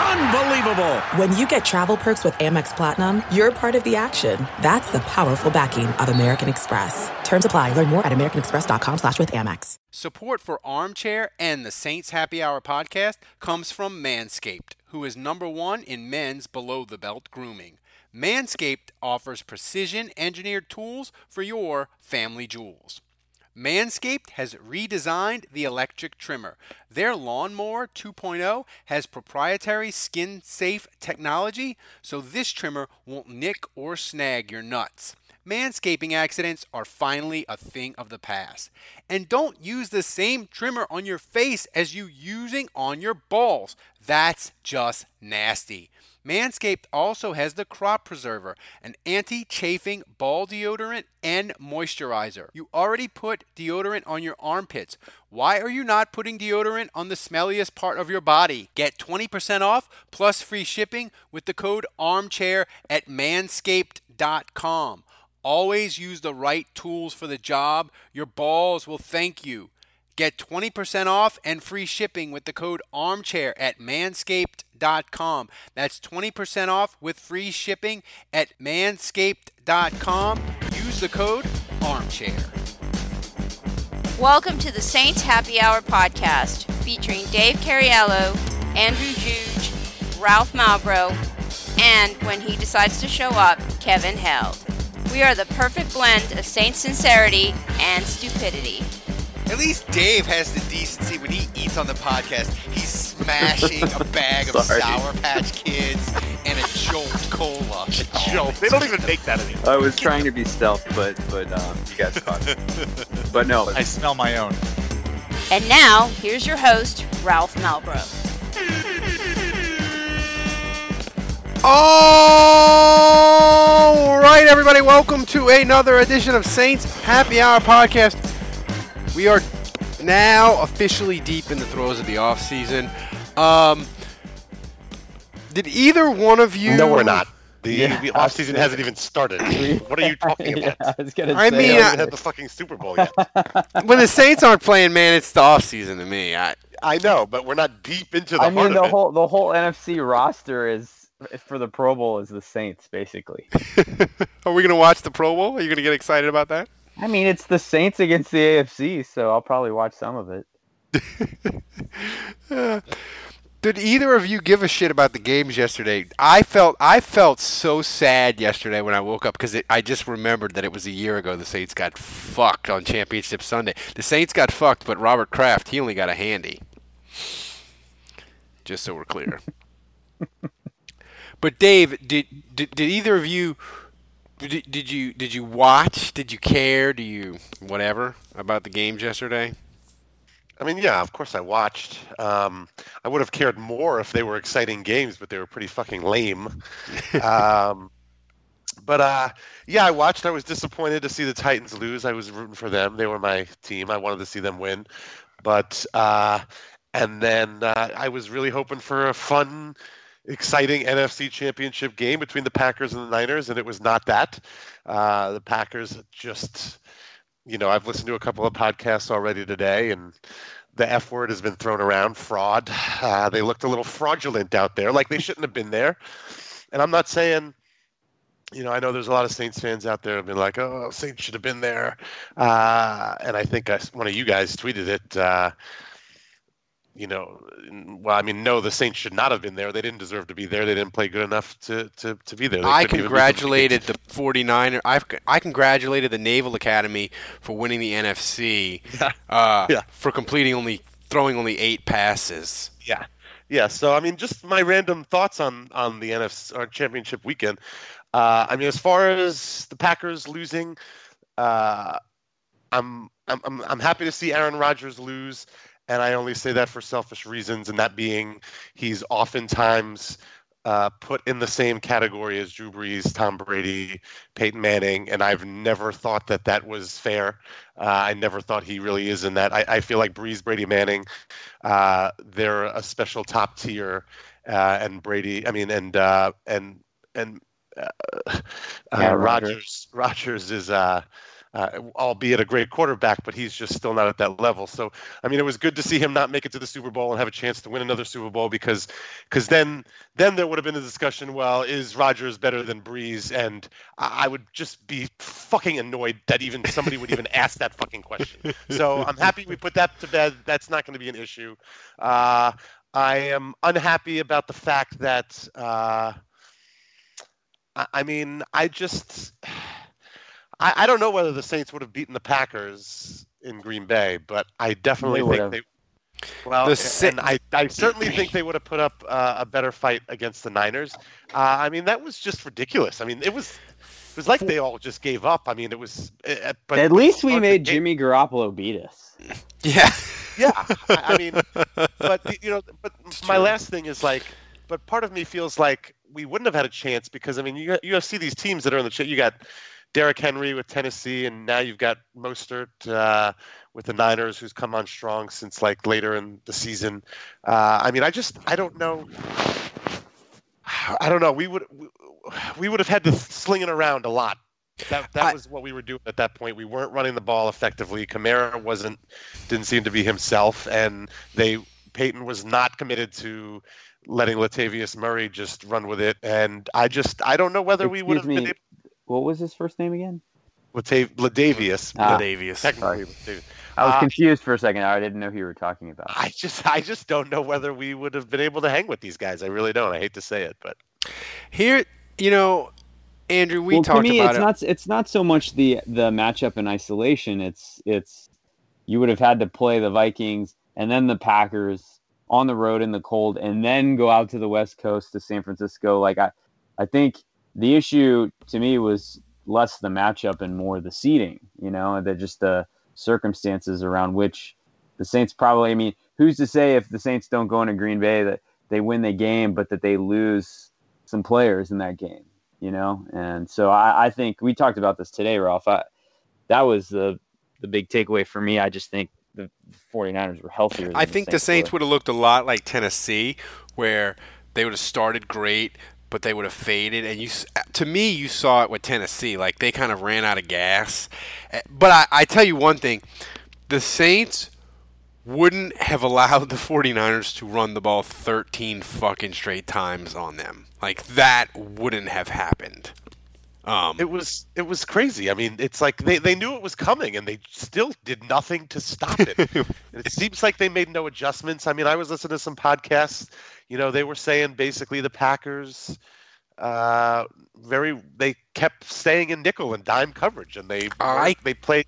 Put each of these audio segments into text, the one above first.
Unbelievable! When you get travel perks with Amex Platinum, you're part of the action. That's the powerful backing of American Express. Terms apply. Learn more at americanexpress.com slash with Amex. Support for Armchair and the Saints Happy Hour podcast comes from Manscaped, who is number one in men's below-the-belt grooming. Manscaped offers precision engineered tools for your family jewels. Manscaped has redesigned the electric trimmer. Their Lawnmower 2.0 has proprietary skin safe technology, so this trimmer won't nick or snag your nuts. Manscaping accidents are finally a thing of the past. And don't use the same trimmer on your face as you using on your balls. That's just nasty. Manscaped also has the Crop Preserver, an anti chafing ball deodorant and moisturizer. You already put deodorant on your armpits. Why are you not putting deodorant on the smelliest part of your body? Get 20% off plus free shipping with the code armchair at manscaped.com. Always use the right tools for the job. Your balls will thank you. Get 20% off and free shipping with the code armchair at manscaped.com. That's 20% off with free shipping at manscaped.com. Use the code armchair. Welcome to the Saints Happy Hour podcast featuring Dave Cariello, Andrew Juge, Ralph Malbrough, and when he decides to show up, Kevin Held. We are the perfect blend of Saint sincerity and stupidity. At least Dave has the decency when he eats on the podcast. He's smashing a bag of Sorry. Sour Patch Kids and a Jolt Cola. Jolt. They don't even make that anymore. I was trying to be stealth, but but um, you guys caught me. But no, I smell my own. And now, here's your host, Ralph Malbrough. All right, everybody, welcome to another edition of Saints Happy Hour podcast. We are now officially deep in the throes of the off season. Um, did either one of you? No, we're not. The, Yeah. the off season hasn't even started. What are you talking Yeah, about? I was gonna I say, We mean, haven't I- had the fucking Super Bowl yet. When the Saints aren't playing, man, it's the off season to me. I, I know, but we're not deep into the I heart mean, the of it. whole the whole NFC roster is for the Pro Bowl is the Saints, basically. are we gonna watch the Pro Bowl? Are you gonna get excited about that? I mean, it's the Saints against the AFC, so I'll probably watch some of it. Uh, Did either of you give a shit about the games yesterday? I felt I felt so sad yesterday when I woke up because I just remembered that it was a year ago the Saints got fucked on Championship Sunday. The Saints got fucked, but Robert Kraft he only got a handy. Just so we're clear. but Dave, did, did did either of you did, did you did you watch? Did you care? Do you whatever about the games yesterday? I mean, yeah, of course I watched. Um, I would have cared more if they were exciting games, but they were pretty fucking lame. um, but uh, yeah, I watched. I was disappointed to see the Titans lose. I was rooting for them. They were my team. I wanted to see them win. But uh, and then uh, I was really hoping for a fun, exciting NFC Championship game between the Packers and the Niners, and it was not that. Uh, the Packers just you know, I've listened to a couple of podcasts already today, and the F word has been thrown around fraud. Uh, they looked a little fraudulent out there, like they shouldn't have been there. And I'm not saying, you know, I know there's a lot of Saints fans out there who've been like, oh, Saints should have been there. Uh, and I think I, one of you guys tweeted it. Uh, you know, well, I mean, no, the Saints should not have been there. They didn't deserve to be there. They didn't play good enough to, to, to be there. They I couldn't even beat the congratulated the 49er. I I congratulated the Naval Academy for winning the NFC. Uh, Yeah. For completing only throwing only eight passes. Yeah, yeah. So I mean, just my random thoughts on on the NFC or championship weekend. Uh, I mean, as far as the Packers losing, uh, I'm, I'm I'm I'm happy to see Aaron Rodgers lose, and I only say that for selfish reasons, and that being he's oftentimes uh, put in the same category as Drew Brees, Tom Brady, Peyton Manning, and I've never thought that that was fair. Uh, I never thought he really is in that. I, I feel like Brees, Brady, Manning, uh, they're a special top tier, uh, and Brady, I mean, and uh, and and uh, Yeah, Roger. Rodgers, Rodgers is. Uh, albeit a great quarterback, but he's just still not at that level. So, I mean, it was good to see him not make it to the Super Bowl and have a chance to win another Super Bowl because, because then, then there would have been a discussion. Well, is Rodgers better than Brees? And I would just be fucking annoyed that even somebody would even ask that fucking question. So I'm happy we put that to bed. That's not going to be an issue. Uh, I am unhappy about the fact that. Uh, I mean, I just. I, I don't know whether the Saints would have beaten the Packers in Green Bay, but I definitely They think would've. they. Well, The a- and I, I certainly think they would have put up uh, a better fight against the Niners. Uh, I mean, that was just ridiculous. I mean, it was it was like they all just gave up. I mean, it was. uh, But At least we made Jimmy Garoppolo beat us. Yeah. Yeah, I, I mean, but you know, but my last thing is like, but part of me feels like we wouldn't have had a chance because I mean, you you have see these teams that are in the ch- you got Derrick Henry with Tennessee, and now you've got Mostert uh, with the Niners, who's come on strong since like later in the season. Uh, I mean, I just I don't know. I don't know. We would we would have had to sling it around a lot. That that I- was what we were doing at that point. We weren't running the ball effectively. Kamara wasn't didn't seem to be himself, and they Payton was not committed to letting Latavius Murray just run with it. And I just I don't know whether we would have Excuse been able What was his first name again? Latav- Ladavius. Ah, Davius. technically, Latavius. I was Uh, confused for a second. I didn't know who you were talking about. I just I just don't know whether we would have been able to hang with these guys. I really don't. I hate to say it, but Here, you know, Andrew, we well, talked to me, about it's it. not it's not so much the the matchup in isolation. It's it's you would have had to play the Vikings and then the Packers on the road in the cold, and then go out to the West Coast to San Francisco. Like I, I think the issue to me was less the matchup and more the seating. You know, and that just the circumstances around which the Saints probably. I mean, who's to say if the Saints don't go into Green Bay that they win the game, but that they lose some players in that game? You know, and so I, I think we talked about this today, Ralph. I, that was the the big takeaway for me. I just think the 49ers were healthier. Than I think the Saints would have looked a lot like Tennessee, where they would have started great, but they would have faded. And you, to me, you saw it with Tennessee. Like they kind of ran out of gas. Eh, But I, I tell you one thing: the Saints wouldn't have allowed the 49ers to run the ball 13 fucking straight times on them. Like that wouldn't have happened. Um, it was it was crazy. I mean, it's like they, they knew it was coming and they still did nothing to stop it. It seems like they made no adjustments. I mean, I was listening to some podcasts. You know, they were saying basically the Packers uh very they kept staying in nickel and dime coverage and they I- they played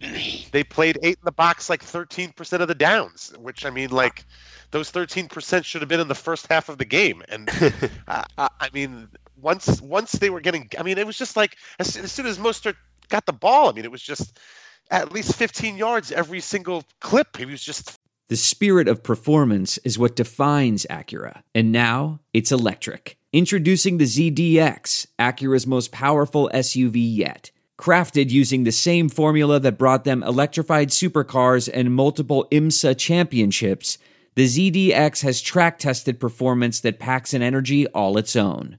they played eight in the box like 13% of the downs which i mean like those 13% should have been in the first half of the game and uh, i mean once once they were getting i mean it was just like as, as soon as Mostert got the ball i mean it was just at least 15 yards every single clip he was just The spirit of performance is what defines Acura, and now it's electric. Introducing the ZDX, Acura's most powerful SUV yet. Crafted using the same formula that brought them electrified supercars and multiple IMSA championships, the ZDX has track tested performance that packs an energy all its own.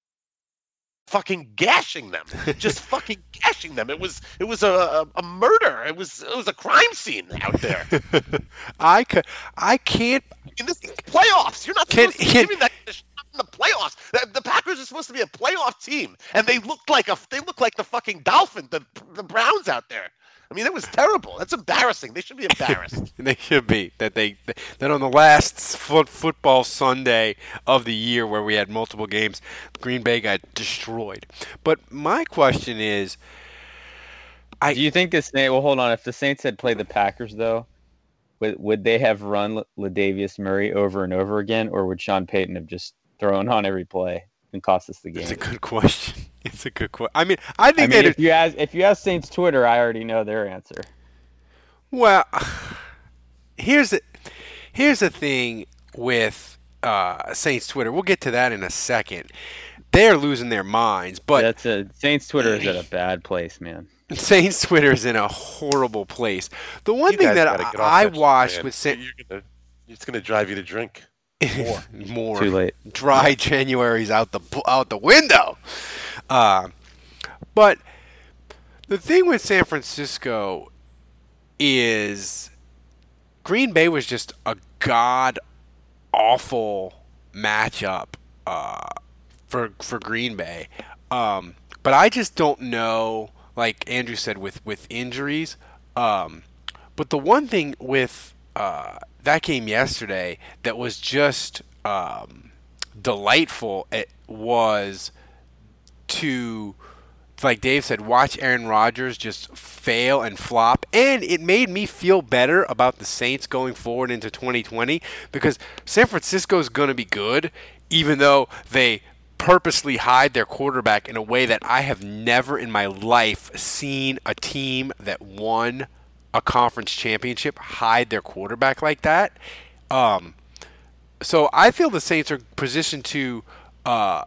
Fucking gashing them, just fucking gashing them. It was it was a, a, murder. It was it was a crime scene out there. I ca- I can't. In this playoffs, you're not Can- supposed to can- giving that shit in the playoffs. The, Packers are supposed to be a playoff team, and they looked like a they look like the fucking Dolphin, the the Browns out there. I mean, it was terrible. That's embarrassing. They should be embarrassed. They should be that they that on the last foot, football Sunday of the year where we had multiple games, Green Bay got destroyed. But my question is, I Do you think the Saints? Well, hold on. If the Saints had played the Packers, though, would would they have run L- Latavius Murray over and over again, or would Sean Payton have just thrown on every play and cost us the game? it's a good question. It's a good question. I mean, I I think mean, that if you ask if you ask Saints Twitter, I already know their answer. Well, here's the here's the thing with uh, Saints Twitter. We'll get to that in a second. They're losing their minds, but That's a Saints Twitter is at a bad place, man. Saints Twitter is in a horrible place. The one You thing that I, I watched man. with Saints, it's going to drive you to drink. more more Too late. dry January's out the out the window. Uh, but the thing with San Francisco is Green Bay was just a god awful matchup uh, for for Green Bay. Um, but I just don't know, like Andrew said, with with injuries. Um, but the one thing with uh, that game yesterday that was just um, delightful it was to like Dave said, watch Aaron Rodgers just fail and flop. And it made me feel better about the Saints going forward into 2020 because San Francisco is going to be good, even though they purposely hide their quarterback in a way that I have never in my life seen a team that won a conference championship hide their quarterback like that. Um, so I feel the Saints are positioned to uh,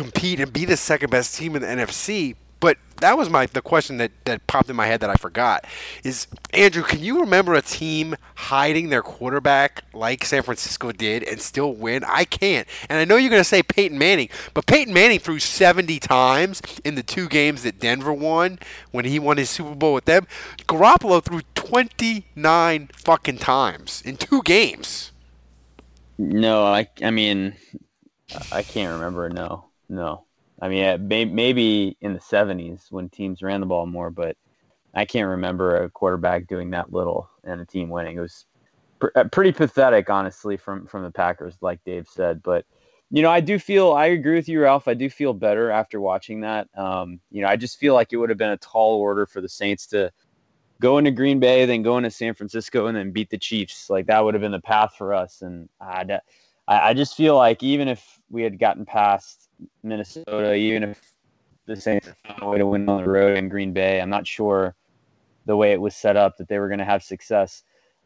compete and be the second best team in the NFC. But that was my the question that, that popped in my head that I forgot is Andrew, can you remember a team hiding their quarterback like San Francisco did and still win? I can't. And I know you're going to say Peyton Manning, but Peyton Manning threw 70 times in the two games that Denver won when he won his Super Bowl with them. Garoppolo threw 29 fucking times in two games. No, I I mean, I can't remember. No, no. I mean, may, maybe in the '70s when teams ran the ball more, but I can't remember a quarterback doing that little and a team winning. It was pr- uh, pretty pathetic, honestly, from from the Packers, like Dave said. But you know, I do feel I agree with you, Ralph. I do feel better after watching that. Um, you know, I just feel like it would have been a tall order for the Saints to go into Green Bay, then go into San Francisco, and then beat the Chiefs. Like that would have been the path for us. And I I just feel like even if we had gotten past Minnesota, even if the Saints found a way to win on the road in Green Bay, I'm not sure the way it was set up that they were going to have success.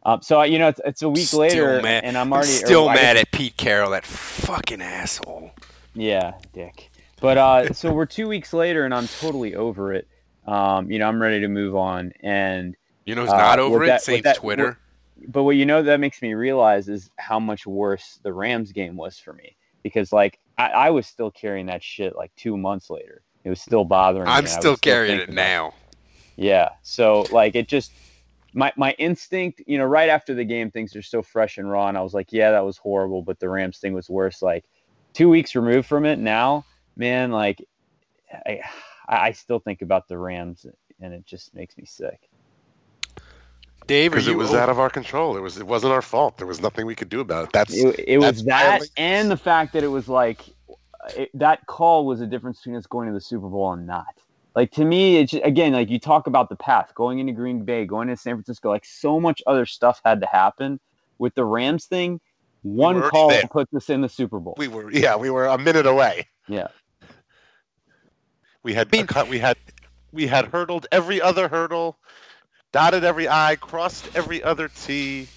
Um, so you know, it's, it's a week Still later, mad- and I'm already or still guess mad at Pete Carroll, that fucking asshole. yeah, dick. But uh, so we're two weeks later, and I'm totally over it. Um, you know, I'm ready to move on. And You know it's Uh, not over that- it? with Saints that- Twitter. but what you know that makes me realize is how much worse the Rams game was for me because like I, I was still carrying that shit like two months later. It was still bothering me. I'm and I was still carrying it thinking about now. Yeah. So like it just my my instinct, you know, right after the game, things are so fresh and raw, and I was like, yeah, that was horrible, but the Rams thing was worse. Like two weeks removed from it now, man, like I I still think about the Rams, and it just makes me sick. Dave, Because it was over- out of our control. It was. It wasn't our fault. There was nothing we could do about it. That's. It, it was that, violation. and the fact that it was like it, that call was a difference between us going to the Super Bowl and not. Like to me, it's again like you talk about the path going into Green Bay, going to San Francisco. Like so much other stuff had to happen with the Rams thing. One already call there. puts us in the Super Bowl. We were. Yeah, we were a minute away. yeah, We had. mean- cut- we had. We had hurdled every other hurdle, dotted every I, crossed every other T,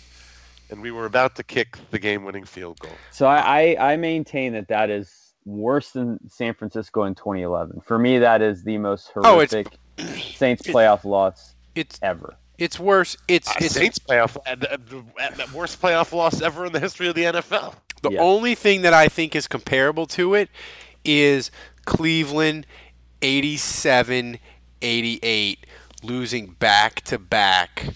and we were about to kick the game-winning field goal. so I, I I maintain that that is worse than San Francisco in 2011. For me, that is the most Oh, horrific Saints playoff loss it's ever. it's worse. It's Uh, it's Saints playoff, uh, the, the- the worst playoff loss ever in the history of the NFL. The Yeah. only thing that I think is comparable to it is Cleveland 87 88, losing back to back.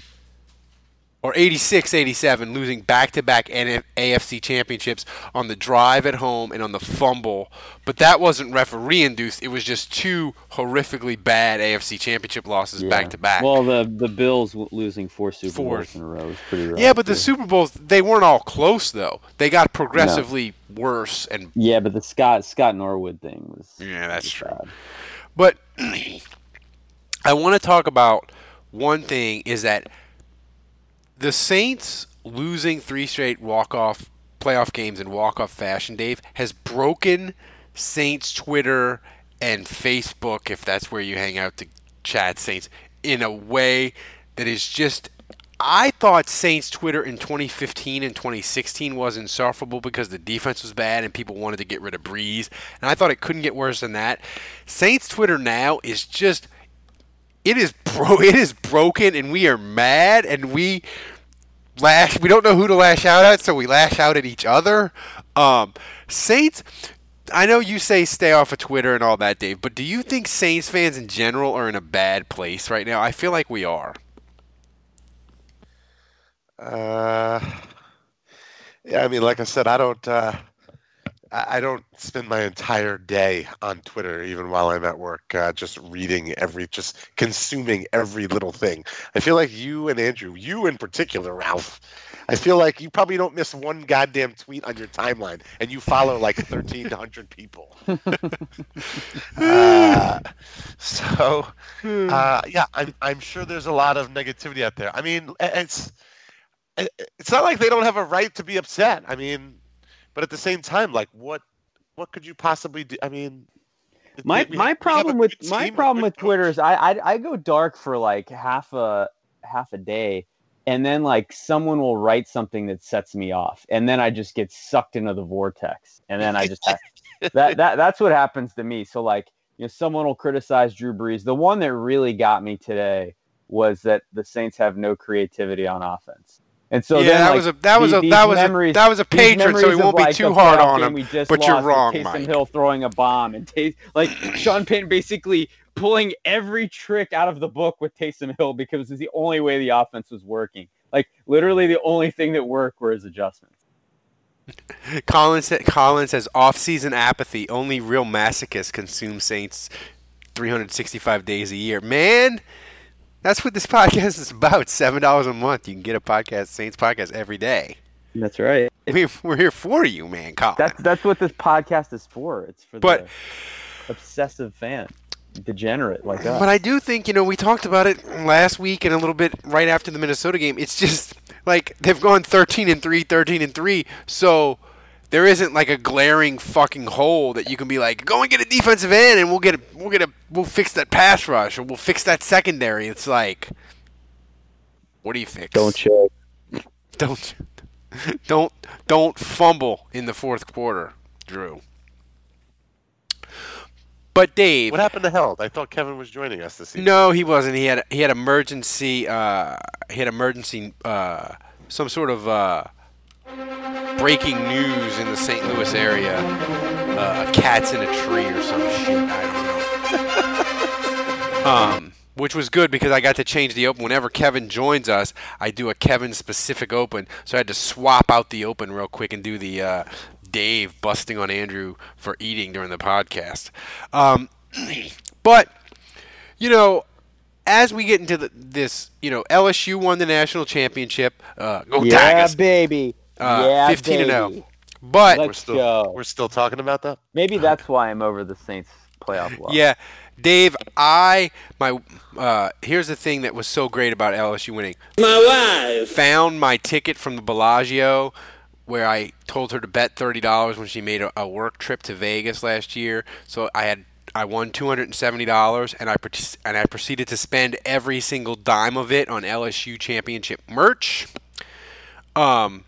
Or 86 87, losing back to back AFC championships on the drive at home and on the fumble. But that wasn't referee induced. It was just two horrifically bad AFC championship losses back to back. Well, the the Bills losing four Super Four. Bowls in a row was pretty rough. Yeah, but the. Super Bowls, they weren't all close, though. They got progressively worse and Yeah, but the Scott Scott Norwood thing was Yeah, that's true. bad. But I want to talk about one thing is that the Saints losing three straight walk-off playoff games in walk-off fashion, Dave, has broken Saints Twitter and Facebook, if that's where you hang out to chat Saints, in a way that is just I thought Saints Twitter in 2015 and 2016 was insufferable because the defense was bad and people wanted to get rid of Brees. And I thought it couldn't get worse than that. Saints Twitter now is just it is bro it is broken and we are mad and we lash we don't know who to lash out at, so we lash out at each other. Um Saints I know you say stay off of Twitter and all that, Dave, but do you think Saints fans in general are in a bad place right now? I feel like we are. Uh, yeah, I mean, like I said, I don't. Uh, I don't spend my entire day on Twitter, even while I'm at work, uh, just reading every, just consuming every little thing. I feel like you and Andrew, you in particular, Ralph, I feel like you probably don't miss one goddamn tweet on your timeline, and you follow like 1,300 people. uh, so, uh, yeah, I'm, I'm sure there's a lot of negativity out there. I mean, it's it's not like they don't have a right to be upset. I mean, but at the same time, like what what could you possibly do? I mean, My we- my problem with my problem with Twitter is I, I I go dark for like half a half a day, and then like someone will write something that sets me off, and then I just get sucked into the vortex, and then I just have, that that that's what happens to me. So like you know, someone will criticize Drew Brees. The one that really got me today was that the Saints have no creativity on offense. And so yeah, then, that like, was a that was a that was memories- a that was a patron, so of, won't be like, too hard on him. we just But you're wrong, Taysom Mike. Hill throwing a bomb and Tay- like Sean Payton basically pulling every trick out of the book with Taysom Hill because it's the only way the offense was working. Like literally the only thing that worked were his adjustments. Collins Collins says off-season apathy. Only real masochists consume Saints 365 days a year. Man, that's what this podcast is about. Seven dollars a month. You can get a podcast, Saints podcast, every day. That's right. We, we're here for you, man. Colin. That's that's what this podcast is for. It's for But- the obsessive fan, degenerate like us. But I do think, you know, we talked about it last week and a little bit right after the Minnesota game. It's just like they've gone 13 and 3, 13 and 3. So there isn't like a glaring fucking hole that you can be like, go and get a defensive end and we'll get a, we'll get a we'll fix that pass rush or we'll fix that secondary. It's like what do you fix? Don't choke. don't don't don't fumble in the fourth quarter, Drew. But Dave, What happened to Held? I thought Kevin was joining us this evening. no, he wasn't. He had he had emergency. Uh, he had emergency. Uh, some sort of uh, breaking news in the St. Louis area. Uh, a cat's in a tree or some shit. I don't know. um, which was good because I got to change the open. Whenever Kevin joins us, I do a Kevin specific open. So I had to swap out the open real quick and do the uh, Dave busting on Andrew for eating during the podcast. Um, but you know, as we get into the, this, you know, LSU won the national championship. Uh, go yeah, Tigers! baby. Uh, yeah, 15 and 0. But Let's We're still go. we're still talking about that. Maybe that's why I'm over the Saints playoff loss. yeah, Dave, I my uh, here's the thing that was so great about LSU winning. My wife found my ticket from the Bellagio. Where I told her to bet thirty dollars when she made a, a work trip to Vegas last year, so I had I won two hundred and seventy dollars, and I and I proceeded to spend every single dime of it on LSU championship merch. Um,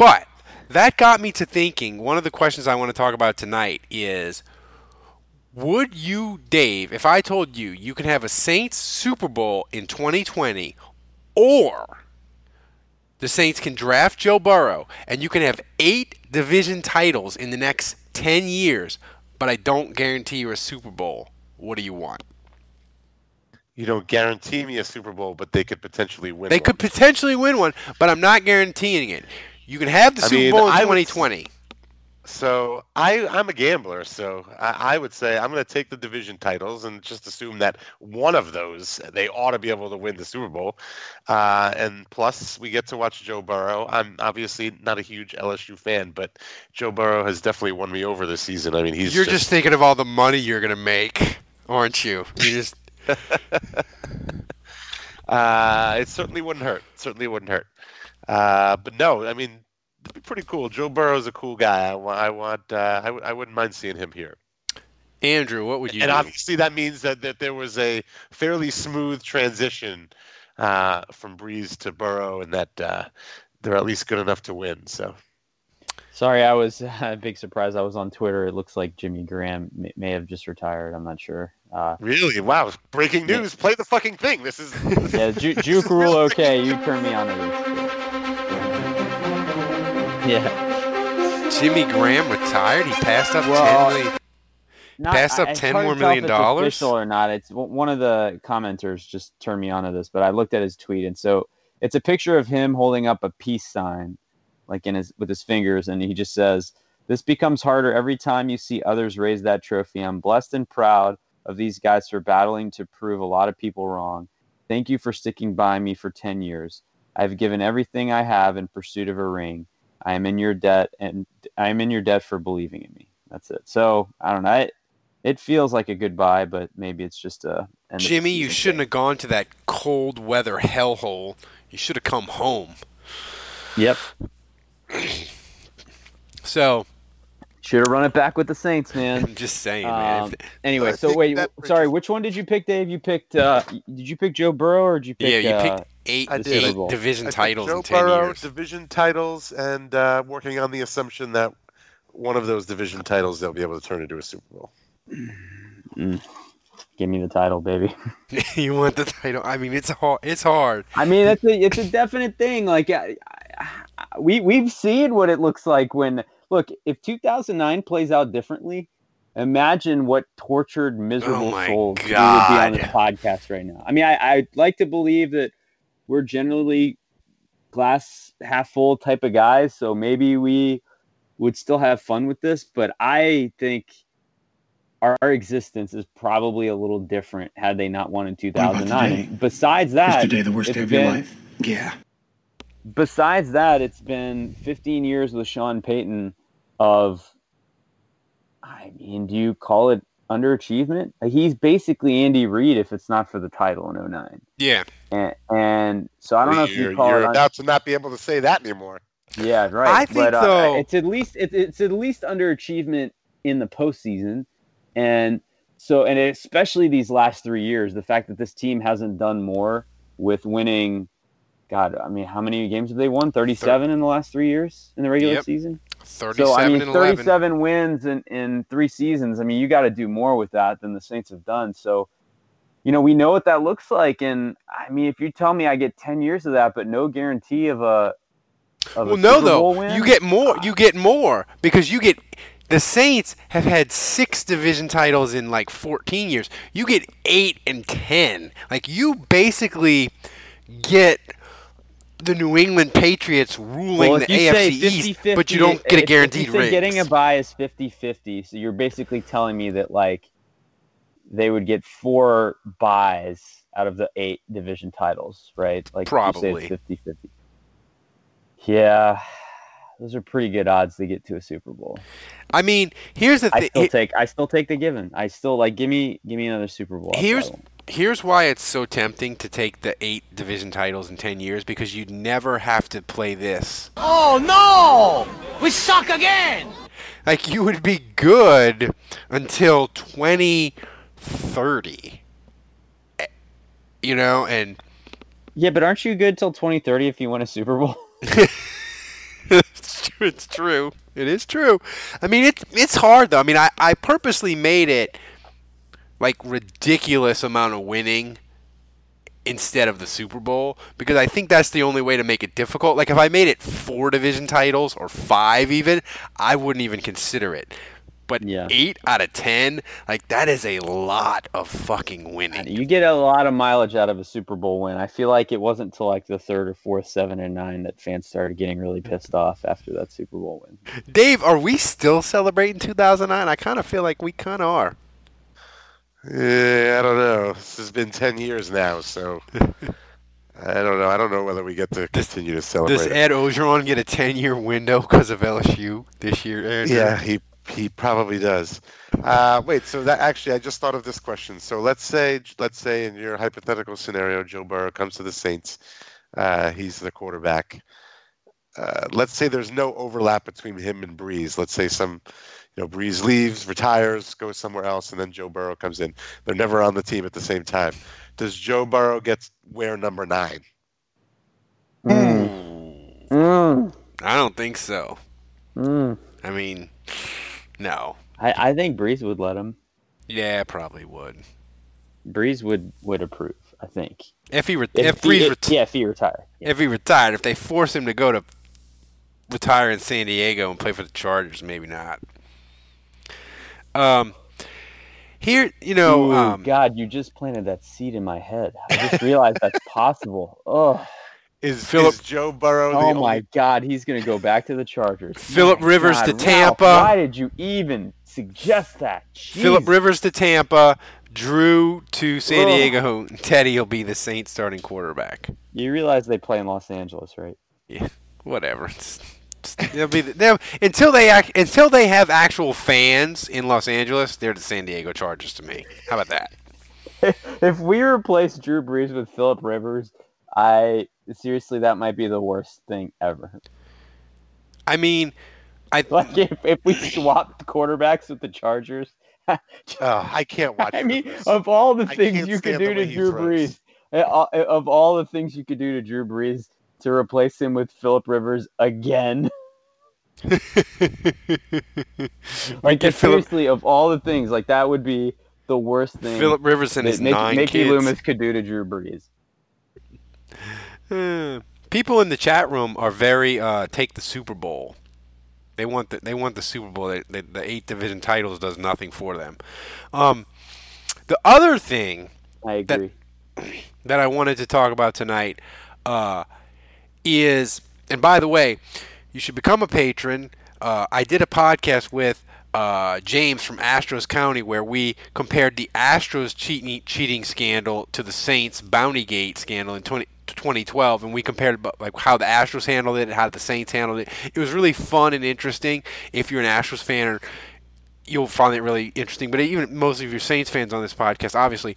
but that got me to thinking. One of the questions I want to talk about tonight is Would you, Dave, if I told you you can have a Saints Super Bowl in 2020 or the Saints can draft Joe Burrow and you can have eight division titles in the next 10 years, but I don't guarantee you a Super Bowl. What do you want? You don't guarantee me a Super Bowl, but they could potentially win. They one. could potentially win one, but I'm not guaranteeing it. You can have the I Super mean, Bowl in I would- 2020. So I, I'm a gambler, so I, I would say I'm going to take the division titles and just assume that one of those they ought to be able to win the Super Bowl. Uh, and plus, we get to watch Joe Burrow. I'm obviously not a huge LSU fan, but Joe Burrow has definitely won me over this season. I mean, he's You're just thinking of all the money you're gonna make, aren't you? You just Uh, it certainly wouldn't hurt. Certainly wouldn't hurt. Uh, but no, I mean, it'd be pretty cool. Joe Burrow's a cool guy. I, wa- I want. Uh, I, w- I wouldn't mind seeing him here. Andrew, what would you and do? obviously, that means that, that there was a fairly smooth transition uh, from Brees to Burrow, and that uh, they're at least good enough to win. So Sorry, I was a big surprise. I was on Twitter. It looks like Jimmy Graham may, may have just retired. I'm not sure. Uh, really, wow, breaking news! Play the fucking thing. This is yeah, Ju- Juke rule. Okay, you turn me on to this. Yeah. Jimmy Graham retired. He passed up Well, ten million. Not, Passed up I- 10 more million dollars? Official or not? It's one of the commenters just turned me on to this, but I looked at his tweet, and so it's a picture of him holding up a peace sign, like in his with his fingers, and he just says, "This becomes harder every time you see others raise that trophy. I'm blessed and proud of these guys for battling to prove a lot of people wrong. Thank you for sticking by me for ten years. I've given everything I have in pursuit of a ring. I am in your debt, and I am in your debt for believing in me. That's it. So I don't know. It, it feels like a goodbye, but maybe it's just a. end of Jimmy, you shouldn't have gone to that cold weather hellhole. You should have come home. Yep. So Should have run it back with the Saints, man. I'm just saying, man. Um, If- anyway, so wait, sorry, which one did you pick, Dave? You picked. Uh, did you pick Joe Burrow or did you pick? yeah, you uh, picked eight, I the did. Super Bowl. eight division I titles Joe in ten Burrow, years. division titles, and uh, working on the assumption that one of those division titles they'll be able to turn into a Super Bowl. Give me the title, baby. you want the title? I mean, it's hard. It's hard. I mean, it's a it's a definite thing. Like, I, I, we we've seen what it looks like when look. If 2009 plays out differently, imagine what tortured, miserable Oh my souls we would be on this podcast right now. I mean, I I'd like to believe that we're generally glass half full type of guys, so maybe we would still have fun with this. But I think. Our, our existence is probably a little different had they not won in 2009. besides that, Is today the worst day of your life? Yeah. besides that, it's been 15 years with Sean Payton of, I mean, do you call it underachievement? He's basically Andy Reid if it's not for the title in 09. Yeah. And, and so I don't know if you're, you call you're it. un- about to not be able to say that anymore. yeah, right. I think, but, uh, though- it's at least it's, it's at least underachievement in the postseason, and so and especially these last three years, the fact that this team hasn't done more with winning. God, I mean, how many games have they won? Thirty-seven in the last three years in the regular Yep. season. So I mean, and eleven. 37 wins in, in three seasons. I mean, you got to do more with that than the Saints have done. So, you know, we know what that looks like. And I mean, if you tell me I get 10 years of that, but no guarantee of a of Well, a no, though win, you get more. Ah. You get more because you get the Saints have had six division titles in like 14 years. You get eight and ten. Like you basically get the New England Patriots ruling well, the AFC East, 50-50, but you don't get a guaranteed if you. Getting a buy is 50-50. So you're basically telling me that like they would get four buys out of the eight division titles, right? Like Probably. say it's 50-50. Yeah, those are pretty good odds to get to a Super Bowl. I mean, here's the I thing. still take I still take the given. I still like give me give me another Super Bowl. Here's. Here's why it's so tempting to take the eight division titles in ten years because you'd never have to play this. Oh no! We suck again! Like you would be good until 2030. Eh, You know, and yeah, but aren't you good till 2030 if you win a Super Bowl? it's true. It's true. It is true. I mean, it's it's hard though. I mean, I, I purposely made it like ridiculous amount of winning instead of the Super Bowl because I think that's the only way to make it difficult. Like if I made it four division titles or five even, I wouldn't even consider it But Yeah. eight out of ten, like that is a lot of fucking winning. You get a lot of mileage out of a Super Bowl win. I feel like it wasn't until like the third or fourth, seven and nine that fans started getting really pissed off after that Super Bowl win. Dave, are we still celebrating 2009? I kind of feel like we kind of are. Yeah, I don't know. This has been ten years now, so I don't know. I don't know whether we get to continue to celebrate. Does. Ed Orgeron get a 10-year window because of LSU this year? Andrew? Yeah, he he probably does. Uh, wait, so that actually, I just thought of this question. So let's say, let's say, in your hypothetical scenario, Joe Burrow comes to the Saints. Uh, he's the quarterback. Uh, let's say there's no overlap between him and Brees. Let's say some, you know, Brees leaves, retires, goes somewhere else, and then Joe Burrow comes in. They're never on the team at the same time. Does Joe Burrow get wear number nine? Mm. I don't think so. Mm. I mean, no. I, I think Brees would let him. Yeah, probably would. Brees would would approve. I think. If he re- If, if, Brees if- reti- yeah, if he retired. if he retired, if they force him to go to retire in San Diego and play for the Chargers, maybe not. Um, here, you know, Ooh, um, God, you just planted that seed in my head. I just realized that's possible. Oh, Is, Phillip- is Joe Burrow the oh only my God, he's gonna go back to the Chargers. Philip My Rivers God, to Ralph, Tampa. why did you even suggest that? Philip Rivers to Tampa, Drew to San Ugh. Diego, and Teddy will be the Saints starting quarterback. You realize they play in Los Angeles, right? Yeah, whatever. It's- it's- They'll be they'll, until they act, until they have actual fans in Los Angeles. They're the San Diego Chargers to me. How about that? if we replace Drew Brees with Philip Rivers, I seriously that might be the worst thing ever. I mean, I Like if, if we swapped quarterbacks with the Chargers, Oh, I can't watch. I mean, this. of all the things you could do to Drew throws. Brees, eh, uh, of all the things you could do to Drew Brees, to replace him with Philip Rivers again. Like get Phillip- seriously, of all the things, like that would be the worst thing Philip Rivers and that his nine Mickey kids. Loomis could do to Drew Brees. Uh, people in the chat room are very uh, take the Super Bowl. They want the they want the Super Bowl. They, they, the eight division titles does nothing for them. Um, the other thing I That- agree. that I wanted to talk about tonight uh, is, and by the way, you should become a patron. Uh, I did a podcast with uh, James from Astros County where we compared the Astros cheating cheating scandal to the Saints Bounty Gate scandal in 20, 2012, and we compared like how the Astros handled it and how the Saints handled it. It was really fun and interesting. If you're an Astros fan or you'll find it really interesting. But even most of your Saints fans on this podcast, obviously,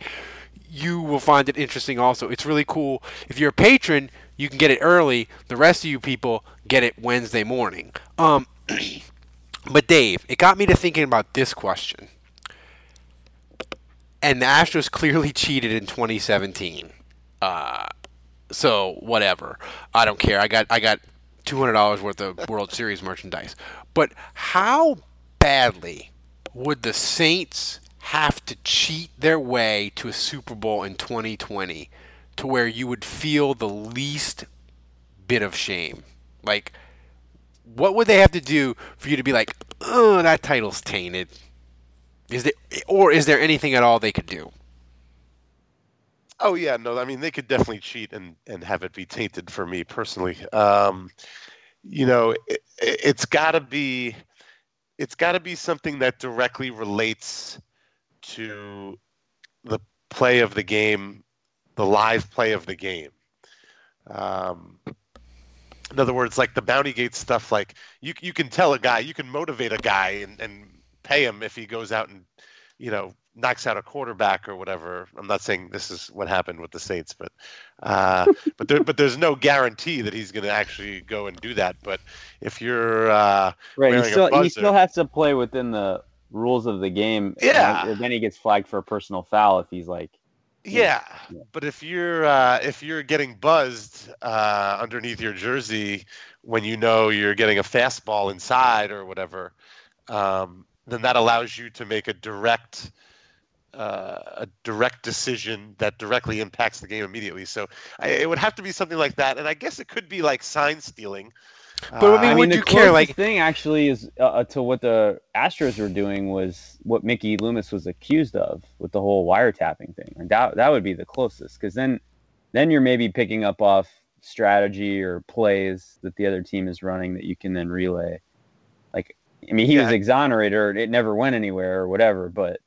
you will find it interesting also. It's really cool. If you're a patron, you can get it early. The rest of you people get it Wednesday morning. Um, but Dave, it got me to thinking about this question. And the Astros clearly cheated in 2017. Uh, so whatever. I don't care. I got I got two hundred dollars worth of World Series merchandise. But how badly would the Saints have to cheat their way to a Super Bowl in 2020 to where you would feel the least bit of shame? Like, what would they have to do for you to be like, oh, that title's tainted? Is there, or is there anything at all they could do? Oh yeah, no, I mean they could definitely cheat and and have it be tainted for me personally. Um, you know, it, it's got to be, it's got to be something that directly relates to the play of the game, the live play of the game. Um, in other words, like the bounty gate stuff, like you you can tell a guy, you can motivate a guy and, and pay him if he goes out and you know knocks out a quarterback or whatever. I'm not saying this is what happened with the Saints, but uh, but there, but there's no guarantee that he's going to actually go and do that. But if you're uh, Right. He wearing a still he still has to play within the rules of the game. Yeah. then- then he gets flagged for a personal foul if he's like Yeah, Yeah. but if you're uh, if you're getting buzzed uh, underneath your jersey when you know you're getting a fastball inside or whatever, um, then that allows you to make a direct uh, a direct decision that directly impacts the game immediately. So I, it would have to be something like that, and I guess it could be like sign stealing. But I mean, I mean, you care? closest Like, thing actually is uh, uh, to what the Astros were doing was what Mickey Loomis was accused of with the whole wiretapping thing. And that that would be the closest because then then you're maybe picking up off strategy or plays that the other team is running that you can then relay. Like, I mean, he was exonerated or it never went anywhere or whatever, but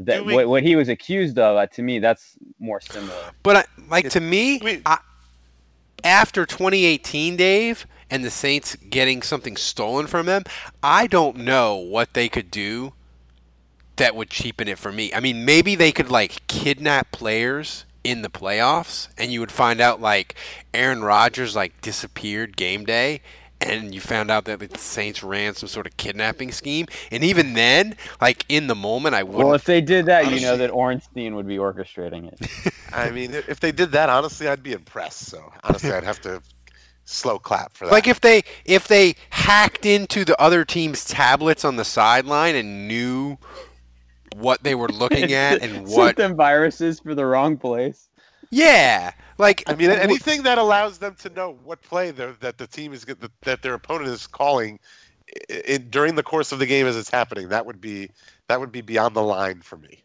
that we- what, what he was accused of uh, to me that's more similar. but I, like to me, we- I, after 2018, Dave, and the Saints getting something stolen from them, I don't know what they could do that would cheapen it for me. I mean, maybe they could like kidnap players in the playoffs, and you would find out like Aaron Rodgers like disappeared game day. And you found out that the Saints ran some sort of kidnapping scheme, and even then, like in the moment, I wouldn't. Well, if they did that, you know that Ornstein would be orchestrating it. I mean, if they did that, honestly, I'd be impressed. So honestly, I'd have to slow clap for that. Like if they if they hacked into the other team's tablets on the sideline and knew what they were looking at and Sent what them viruses for the wrong place. yeah like I mean, anything that allows them to know what play they're, that the team is that, that their opponent is calling i i during the course of the game as it's happening, that would be that would be beyond the line for me.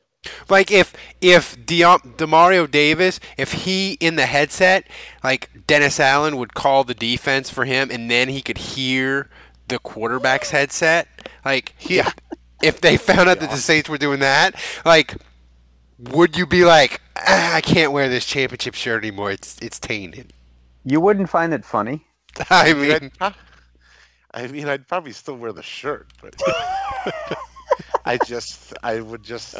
Like if if Deom- Demario Davis if he in the headset like Dennis Allen would call the defense for him and then he could hear the quarterback's headset like Yeah. if they found out that the Saints were doing that, like, would you be like, ah, I can't wear this championship shirt anymore? It's it's tainted. You wouldn't find it funny. I I mean, mean, I mean, I'd probably still wear the shirt, but I just, I would just.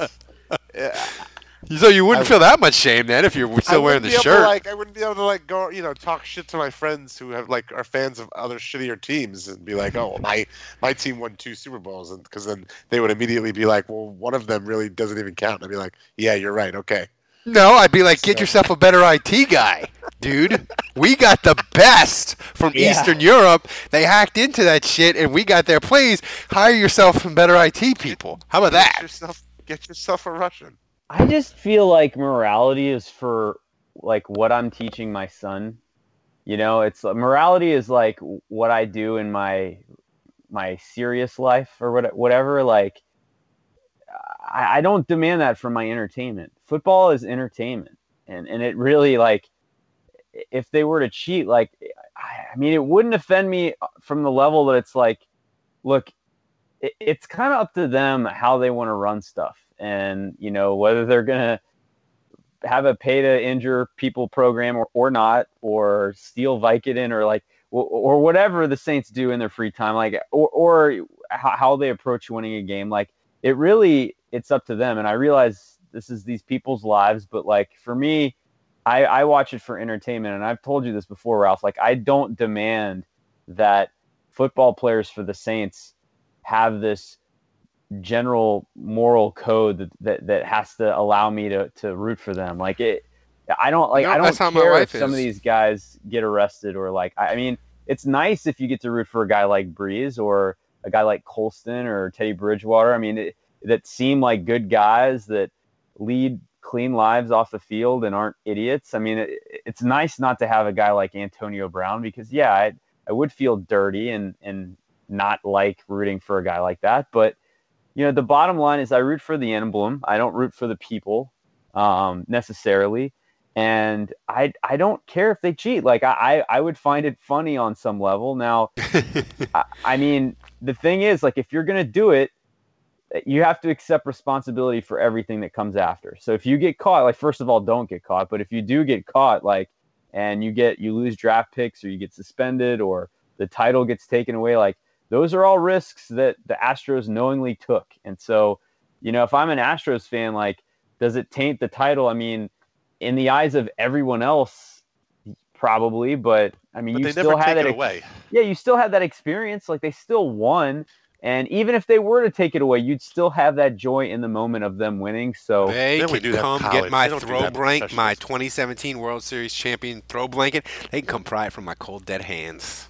Yeah, so you wouldn't I- feel that much shame then if you're still wearing the to, shirt. like, I wouldn't be able to like go, you know, talk shit to my friends who have like are fans of other shittier teams and be like, oh, well, my my team won two Super Bowls, and because then they would immediately be like, well, one of them really doesn't even count. I'd be like, yeah, you're right, okay. no, I'd be like, get yourself a better IT guy, dude. We got the best from Yeah. Eastern Europe. They hacked into that shit, and we got their plays. Hire yourself some better IT people. How about Get that? yourself, get yourself a Russian. I just feel like morality is for like what I'm teaching my son. You know, it's morality is like what I do in my my serious life or what, whatever. Like, I, I don't demand that from my entertainment. Football is entertainment, and and it really like if they were to cheat, like I, I mean, it wouldn't offend me from the level that it's like, look, it, it's kind of up to them how they want to run stuff. And you know whether they're gonna have a pay to injure people program or, or not or steal Vicodin or like or, or whatever the Saints do in their free time like or, or how, how they approach winning a game like it really it's up to them. And I realize this is these people's lives but like for me I, I watch it for entertainment. And I've told you this before Ralph like I don't demand that football players for the Saints have this general moral code that, that, that has to allow me to, to root for them. Like it, I don't like, No, I don't that's how my care if wife some of these guys get arrested or like, I I mean, it's nice if you get to root for a guy like Brees or a guy like Colston or Teddy Bridgewater. I mean, it, that seem like good guys that lead clean lives off the field and aren't idiots. I mean, it, it's nice not to have a guy like Antonio Brown because yeah, I, I would feel dirty and, and not like rooting for a guy like that. But, you know, the bottom line is I root for the emblem. I don't root for the people um, necessarily. And I, I don't care if they cheat. Like I, I I would find it funny on some level. Now, I, I mean, the thing is, like, if you're gonna do it, you have to accept responsibility for everything that comes after. So if you get caught, like, first of all, don't get caught. But if you do get caught, like, and you get you lose draft picks or you get suspended or the title gets taken away, like, those are all risks that the Astros knowingly took. And so, you know, if I'm an Astros fan, like, does it taint the title? I mean, in the eyes of everyone else, probably. But I mean, But you they still never had take that. it ex- away. yeah, you still had that experience. Like they still won. And even if they were to take it away, you'd still have that joy in the moment of them winning. So They They can do come college. get my They don't do throw blanket, my 2017 World Series champion throw blanket. They can come pry it from my cold dead hands.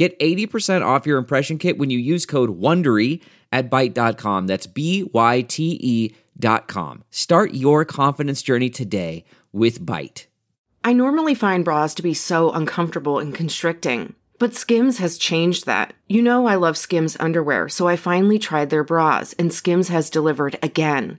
Get 80% off your impression kit when you use code WONDERY at Byte.com. That's B-Y-T-E dot com. Start your confidence journey today with Byte. I normally find bras to be so uncomfortable and constricting, but Skims has changed that. You know I love Skims underwear, so I finally tried their bras, and Skims has delivered again.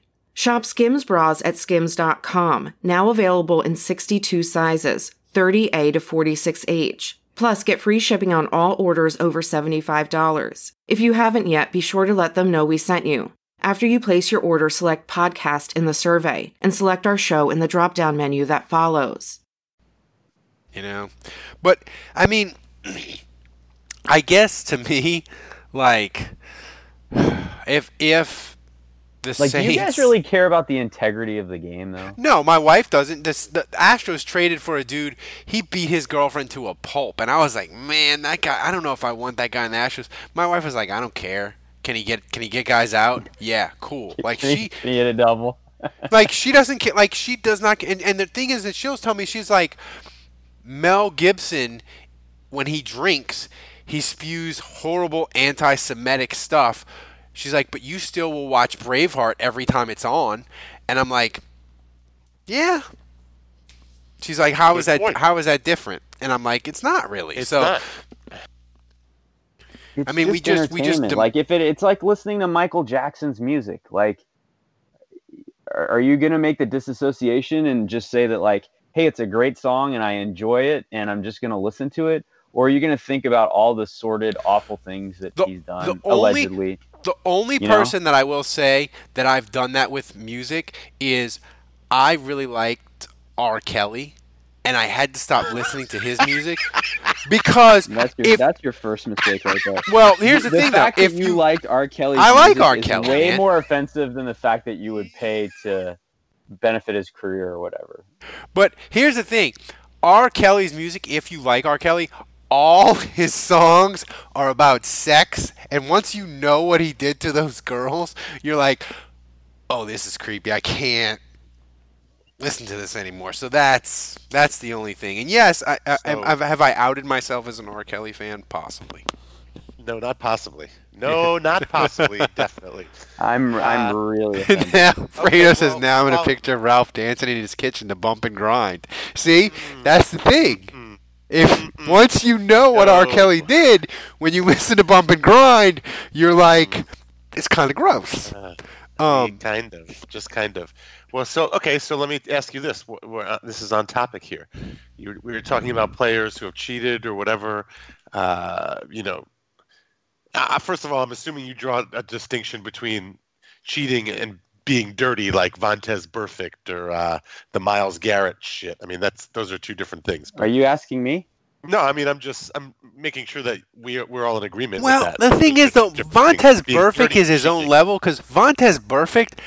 Shop Skims bras at skims.com, now available in 62 sizes, 30A to 46H. Plus, get free shipping on all orders over $75. If you haven't yet, be sure to let them know we sent you. After you place your order, select podcast in the survey and select our show in the drop down menu that follows. You know? But, I mean, I guess to me, like, if, if, the like, Saints. do you guys really care about the integrity of the game, though? No, my wife doesn't. This, the Astros traded for a dude. He beat his girlfriend to a pulp, and I was like, man, that guy. I don't know if I want that guy in the Astros. My wife was like, I don't care. Can he get? Can he get guys out? Yeah, cool. Like she. Can he get a double? like she doesn't care. Like she does not. And, and the thing is that she'll tell me she's like, Mel Gibson, when he drinks, he spews horrible anti-Semitic stuff She's like, but you still will watch Braveheart every time it's on, and I'm like, yeah. She's like, how is that? point. How is that different? And I'm like, it's not really. It's so, not. It's I mean, we just- we just dem- like if it it's like listening to Michael Jackson's music. Like, are, are you gonna make the disassociation and just say that like, hey, it's a great song and I enjoy it and I'm just gonna listen to it, or are you gonna think about all the sordid, awful things that The- he's done the only- allegedly? The only You know? person that I will say that I've done that with music is I really liked R. Kelly, and I had to stop listening to his music because That's your, if that's your first mistake right there. Well, here's the the thing, though. If you, you- liked R. Kelly, I like R. Kelly, way man. more offensive than the fact that you would pay to benefit his career or whatever. But here's the thing R. Kelly's music, if you like R. Kelly, all his songs are about sex. And once you know what he did to those girls, you're like, oh, this is creepy. I can't listen to this anymore. So that's that's the only thing. And yes, I, I, So- have, have I outed myself as an R. Kelly fan? Possibly. No, not possibly. No, not possibly. Definitely. I'm I'm Uh, really And offended. now Fredo Okay, says well, now I'm in a well- picture of Ralph dancing in his kitchen to bump and grind. See, Mm-hmm. that's the thing. If once you know what R. Kelly did, when you listen to Bump and Grind, you're like, it's kind of gross. Uh, Um, kind of, just kind of. Well, so okay, so let me ask you this. We're, we're, uh, this is on topic here. You, we were talking about players who have cheated or whatever. Uh, you know, uh, first of all, I'm assuming you draw a distinction between cheating and being dirty, like Vontaze Burfict or uh, the Myles Garrett shit. I mean, that's those are two different things. Are you asking me? No, I mean, I'm just I'm making sure that we we're all in agreement. Well, with that. the thing There's is, though, different Vontaze Burfict is his own level because Vontaze Burfict,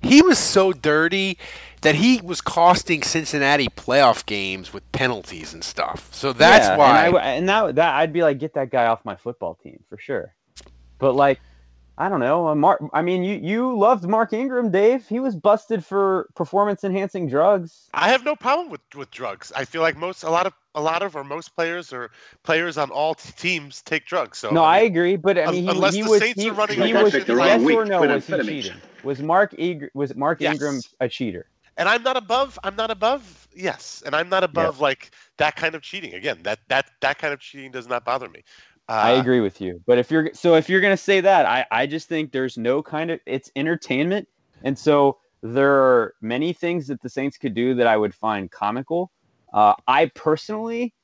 he was so dirty that he was costing Cincinnati playoff games with penalties and stuff. So that's Yeah, why. And, I, and that that I'd be like, get that guy off my football team for sure. But like, I don't know. uh, Mark. I mean, you you loved Mark Ingram, Dave. He was busted for performance enhancing drugs. I have no problem with with drugs. I feel like most a lot of a lot of or most players or players on all t- teams take drugs. So no, I mean, agree, but I mean, he, unless he the was Saints he, are running he was yes or no was he cheating? Was Mark Egr- was Mark Yes. Ingram a cheater? and I'm not above. I'm not above. Yes, and I'm not above like that kind of cheating. Again, that that that kind of cheating does not bother me. Uh, I agree with you. But if you're so if you're gonna say that, I I just think there's no kind of it's entertainment, and so there are many things that the Saints could do that I would find comical. Uh, I personally,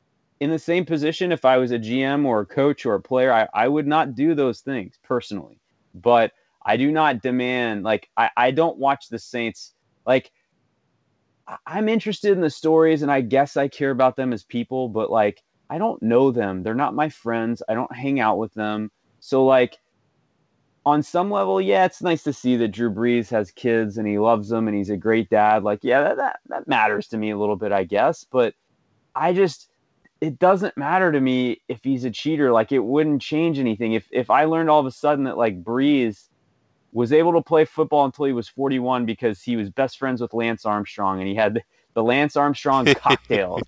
in the same position, if I was a GM or a coach or a player, I, I would not do those things personally. But I do not demand like I, I don't watch the Saints like I'm interested in the stories and I guess I care about them as people, but like I don't know them. They're not my friends. I don't hang out with them. So like on some level, yeah, it's nice to see that Drew Brees has kids and he loves them and he's a great dad. Like, yeah, that, that, that matters to me a little bit, I guess. But I just it doesn't matter to me if he's a cheater. Like it wouldn't change anything. If if I learned all of a sudden that like Brees was able to play football until he was 41 because he was best friends with Lance Armstrong and he had the Lance Armstrong cocktails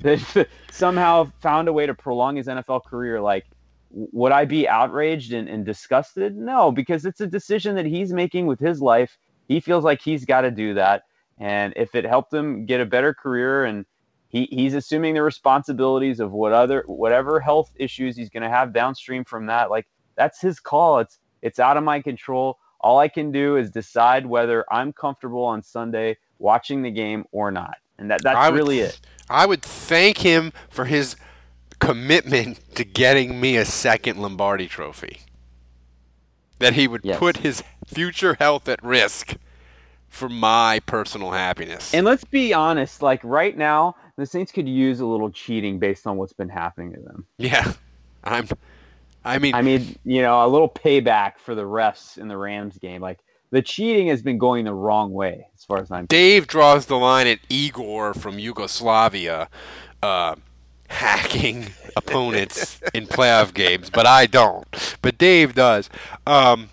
that somehow found a way to prolong his NFL career. Like, would I be outraged and, and disgusted? No, because it's a decision that he's making with his life. He feels like he's got to do that. And if it helped him get a better career and he, he's assuming the responsibilities of what other whatever health issues he's going to have downstream from that, like that's his call. It's it's out of my control. All I can do is decide whether I'm comfortable on Sunday watching the game or not. And that that's would- really it. I would thank him for his commitment to getting me a second Lombardi trophy. That he would Yes. put his future health at risk for my personal happiness. And let's be honest, like right now, the Saints could use a little cheating based on what's been happening to them. yeah. I'm I mean I mean, you know, a little payback for the refs in the Rams game. Like the cheating has been going the wrong way as far as I'm Dave draws the line at Igor from Yugoslavia uh, hacking opponents in playoff games, but I don't. But Dave does. Um,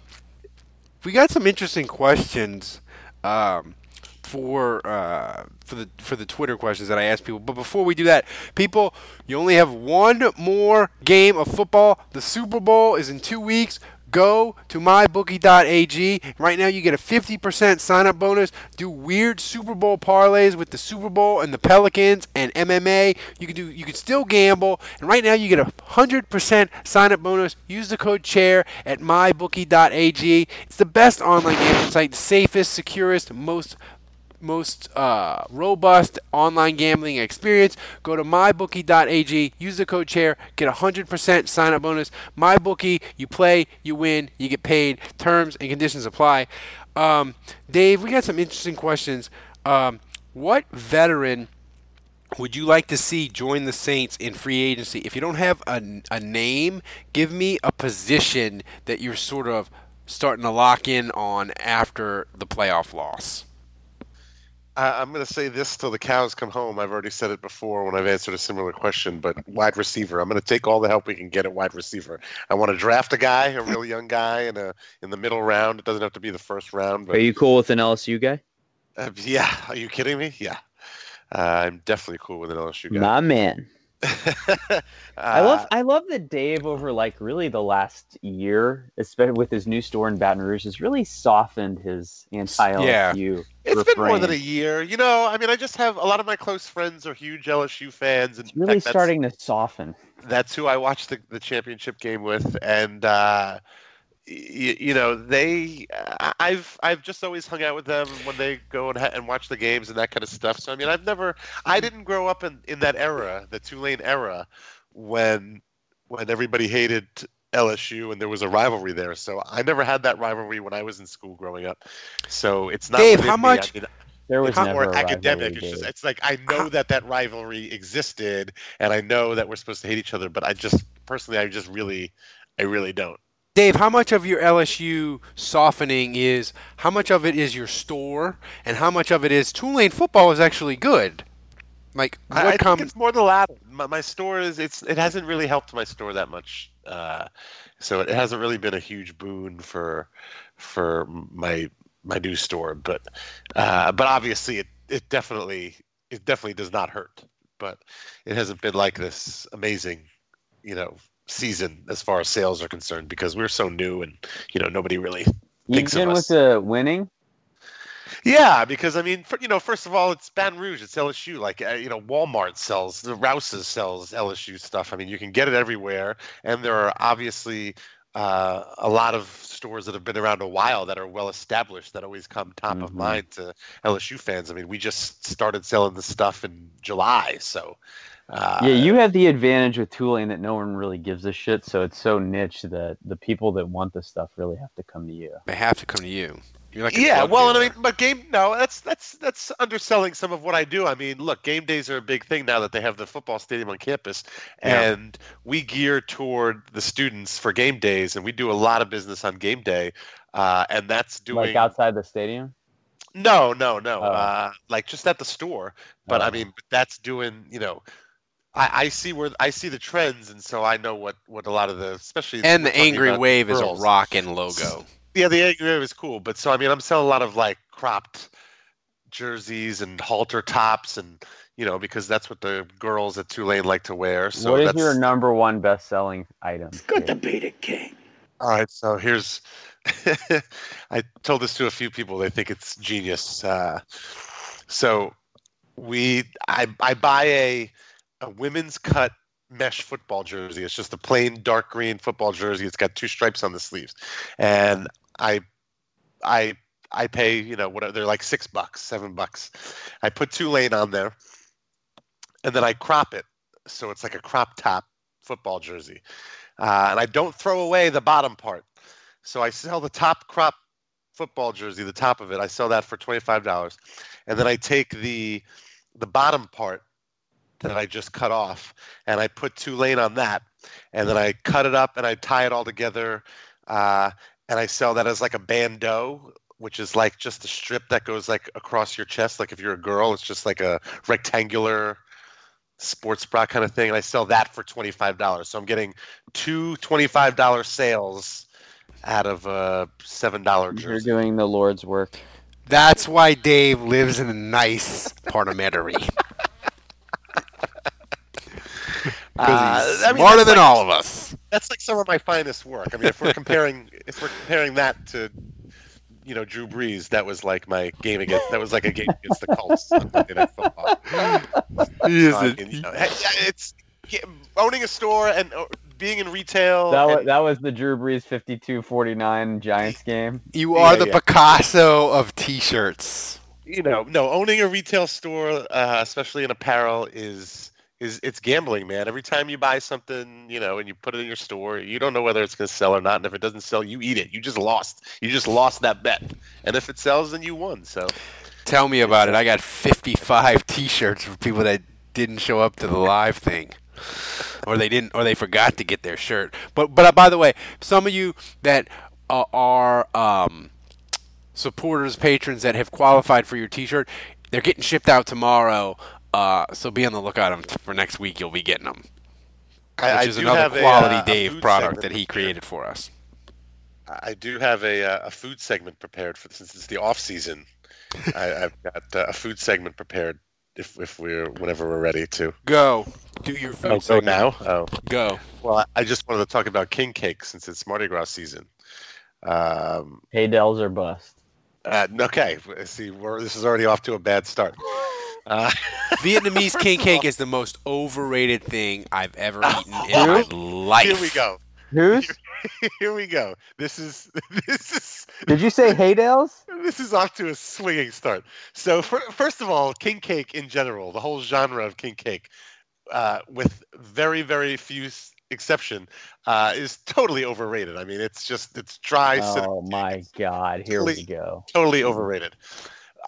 we got some interesting questions um, for uh, for the for the Twitter questions that I asked people. But before we do that, people, you only have one more game of football. The Super Bowl is in two weeks. Go to mybookie.ag. Right now, you get a 50% sign up bonus. Do weird Super Bowl parlays with the Super Bowl and the Pelicans and MMA. You can do. You can still gamble. And right now, you get a 100% sign up bonus. Use the code chair at mybookie.ag. It's the best online gambling site, the safest, securest, most most uh, robust online gambling experience. Go to mybookie.ag, use the code chair, get a 100% sign up bonus. MyBookie, you play, you win, you get paid. Terms and conditions apply. Um, Dave, we got some interesting questions. Um, what veteran would you like to see join the Saints in free agency? If you don't have a, a name, give me a position that you're sort of starting to lock in on after the playoff loss. I, I'm going to say this till the cows come home. I've already said it before when I've answered a similar question, but wide receiver. I'm going to take all the help we can get at wide receiver. I want to draft a guy, a real young guy, in a in the middle round. It doesn't have to be the first round. But Are you cool with an LSU guy? uh, yeah, are you kidding me? Yeah, uh, I'm definitely cool with an LSU guy. My man. Uh, I love I love that Dave over like really the last year, especially with his new store in Baton Rouge, has really softened his anti Yeah. It's been more than a year. You know, I mean, I just have a lot of my close friends are huge LSU fans, and It's really fact, starting to soften. that's who I watched the, the championship game with, and uh, y- you know they. I- I've I've just always hung out with them when they go and, ha- and watch the games and that kind of stuff. So I mean, I've never. I didn't grow up in, in that era, the Tulane era, when when everybody hated LSU and there was a rivalry there. So I never had that rivalry when I was in school growing up. So it's not. Dave, within how me. I much- mean, There was it's not never more academic. rivalry, It's just it's like I know that that rivalry existed, and I know that we're supposed to hate each other, but I just personally, I just really, I really don't. Dave, how much of your LSU softening is how much of it is your store and how much of it is Tulane football is actually good? Like what I comes think it's more the latter. My, my store is it's it hasn't really helped my store that much, uh, so it hasn't really been a huge boon for for my my new store. But uh, but obviously, it it definitely it definitely does not hurt. But it hasn't been like this amazing, you know, season as far as sales are concerned because we're so new and you know nobody really thinks Even of with the winning, Yeah, because I mean, for, you know, first of all, it's Baton Rouge, it's LSU. Like, uh, you know, Walmart sells, the Rouse's sells LSU stuff. I mean, you can get it everywhere, and there are obviously uh, a lot of stores that have been around a while that are well established that always come top of Mhm. mind to LSU fans. I mean, we just started selling the stuff in July, so uh, yeah, you have the advantage with Tulane that no one really gives a shit. So it's so niche that the people that want this stuff really have to come to you. they have to come to you. You're like yeah, drug well, and I mean, but game no, that's that's that's underselling some of what I do. I mean, look, game days are a big thing now that they have the football stadium on campus, Yeah. and we gear toward the students for game days, and we do a lot of business on game day, uh, and that's doing Like outside the stadium. no, no, no, Oh. uh, like just at the store. But I Oh. mean, that's doing you know. I, I see where I see the trends, and so I know what, what a lot of the, especially and we're the angry about wave is a girls. rockin' logo. Yeah, the angry wave is cool, but so I mean, I'm selling a lot of like cropped jerseys and halter tops, and you know, because that's what the girls at Tulane like to wear. So what is that's your number one best-selling item? It's Good to be the king. all right. So here's, I told this to a few people. They think it's genius. Uh, so we, I, I buy a, a women's cut mesh football jersey. It's just a plain dark green football jersey. It's got two stripes on the sleeves, and I, I, I pay you know whatever they're like six bucks, seven bucks. I put Tulane on there, and then I crop it so it's like a crop top football jersey, uh, and I don't throw away the bottom part. So I sell the top crop football jersey, the top of it. I sell that for twenty five dollars, and then I take the the bottom part that I just cut off, and I put Tulane on that, and then I cut it up and I tie it all together, uh, and I sell that as like a bandeau, which is like just a strip that goes like across your chest. Like if you're a girl, it's just like a rectangular sports bra kind of thing, and I sell that for twenty five dollars. So I'm getting two twenty five dollar sales out of a seven dollar You're doing the Lord's work. That's why Dave lives in a nice part of Metairie. Uh, he's I mean, smarter that's than like- all of us. That's like some of my finest work. I mean, if we're comparing, if we're comparing that to, you know, Drew Brees, that was like my game against. That was like a game against the Colts on Monday Night Football. He is So, I a- mean, you know, it's owning a store and uh, being in retail. That was and- that was the Drew Brees 52-49 Giants game. You are Yeah, the yeah. Picasso of T-shirts. you know, no, owning a retail store, uh, especially in apparel, is is it's gambling, man. Every time you buy something, you know, and you put it in your store, you don't know whether it's going to sell or not. And if it doesn't sell, you eat it. You just lost. You just lost that bet. And if it sells, then you won. So Tell me about it. I got 55 T-shirts for people that didn't show up to the live thing, or they didn't, or they forgot to get their shirt. But but uh, by the way, some of you that uh, are um, supporters, patrons that have qualified for your T-shirt, they're getting shipped out tomorrow. Uh, so be on the lookout for next week. You'll be getting them, which I- I is another have a, quality uh, Dave product that he created for us. I do have a, uh, a food segment prepared for since it's the off season. I, I've got uh, a food segment prepared if if we're whenever we're ready to Go do your food Oh, go now. Oh, Go. Well, I- I just wanted to talk about king cake since it's Mardi Gras season. Um, Haydels are bust. uh, okay, see, we're, this is already off to a bad start. Uh, Vietnamese king cake is the most overrated thing I've ever eaten in my life. Here we go. Who's? Here we go. This is this is Did you say Haydels? this is off to a swinging start. So fir- first of all, king cake in general, the whole genre of king cake, uh, with very very few exception, uh, is totally overrated. I mean, it's just it's dry. cinnamon Oh my God! Here we go. totally overrated.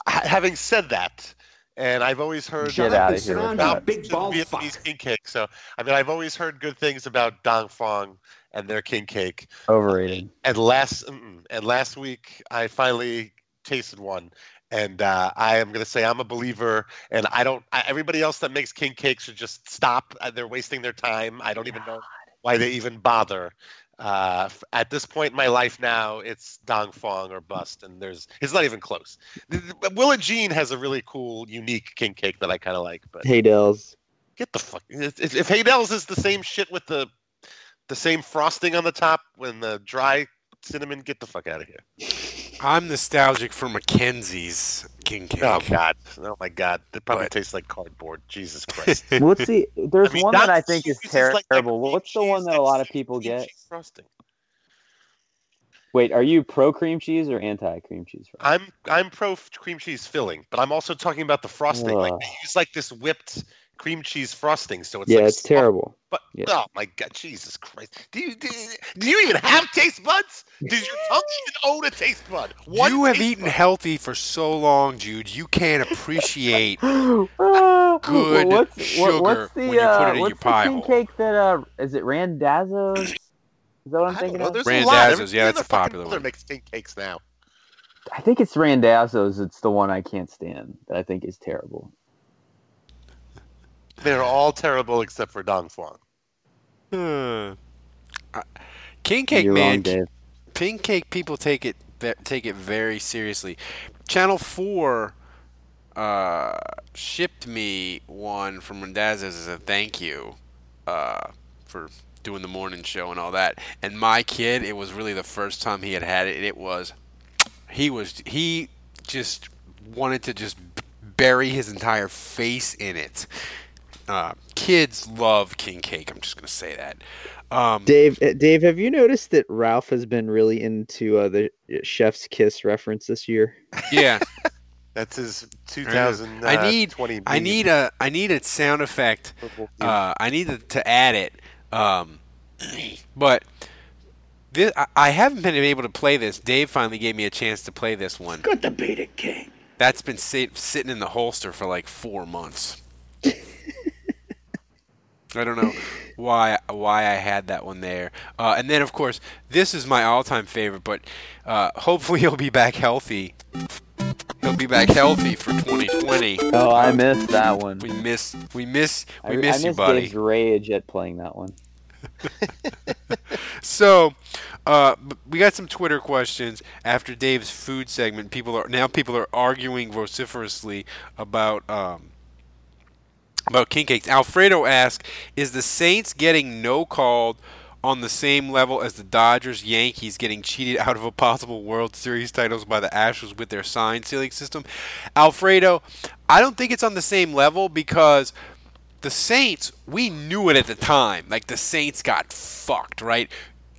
H- having said that, and I've always heard Get outta here with about that. big Vietnamese king cake. So I mean, I've always heard good things about Dong Phuong and their king cake. Overrated. And last and last week, I finally tasted one. And uh, I am going to say I'm a believer, and I don't. I, everybody else that makes king cake should just stop. Uh, They're wasting their time. I don't even know why they even bother. Uh, at this point in my life now, it's Dong Phuong or bust, and there's it's not even close. Willa Jean has a really cool, unique king cake that I kind of like, but Haydels. get the fuck. If, if if Haydel's is the same shit with the the same frosting on the top when the dry cinnamon, get the fuck out of here. I'm nostalgic for McKenzie's king cake. Oh God! Oh my God! It probably tastes like cardboard. Jesus Christ! What's the? There's I mean, one that I think is cheese, it's like- terrible. What's the one that a lot of people get? frosting. Wait, are you pro cream cheese or anti cream cheese? I'm I'm pro cream cheese filling, but I'm also talking about the frosting. Like Ugh. they use like this whipped cream cheese frosting, so it's yeah, like it's terrible. But Yeah. oh my God, Jesus Christ! Do you do, do you even have taste buds? Does your tongue even own a taste bud? One you have eaten bud. healthy for so long, Jude. You can't appreciate good what's, sugar what- what's the, when you put uh, it in what's your pie the king hole. cake that uh is it Randazzo's? Is that what I'm I thinking know. of? There's a Randazzo's, lot. Every- yeah, that's a popular mother one. Makes king cakes now. I think it's Randazzo's. It's the one I can't stand. That I think is terrible. They're all terrible except for Dong Phuong. Hmm. Uh, King cake, You're man. wrong, King cake people take it take it very seriously. Channel Four uh, shipped me one from Randazzo's as a thank you uh, for doing the morning show and all that. And my kid, it was really the first time he had had it. It was he was he just wanted to just bury his entire face in it. Uh, kids love king cake. I'm just gonna say that. Um, Dave, uh, Dave, have you noticed that Ralph has been really into uh, the Chef's Kiss reference this year? yeah. That's his I know. 2020. I need I need a I need a sound effect. Uh, I need to, to add it. Um, but this, I, I haven't been able to play this. Dave finally gave me a chance to play this one. Good to beat it, King. That's been sit, sitting in the holster for like four months. I don't know why why I had that one there. Uh, and then of course this is my all time favorite, but uh, hopefully he'll be back healthy. He'll be back healthy for 2020. Oh, I missed that one. We miss we miss we I, miss I you, buddy. Dave's rage at playing that one. So, uh, we got some Twitter questions after Dave's food segment. People are now people are arguing vociferously about um, about king cakes. Alfredo asks, "Is the Saints getting no called on the same level as the Dodgers, Yankees getting cheated out of a possible World Series titles by the Astros with their sign sealing system?" Alfredo, I don't think it's on the same level because the Saints, we knew it at the time. Like the Saints got fucked, right?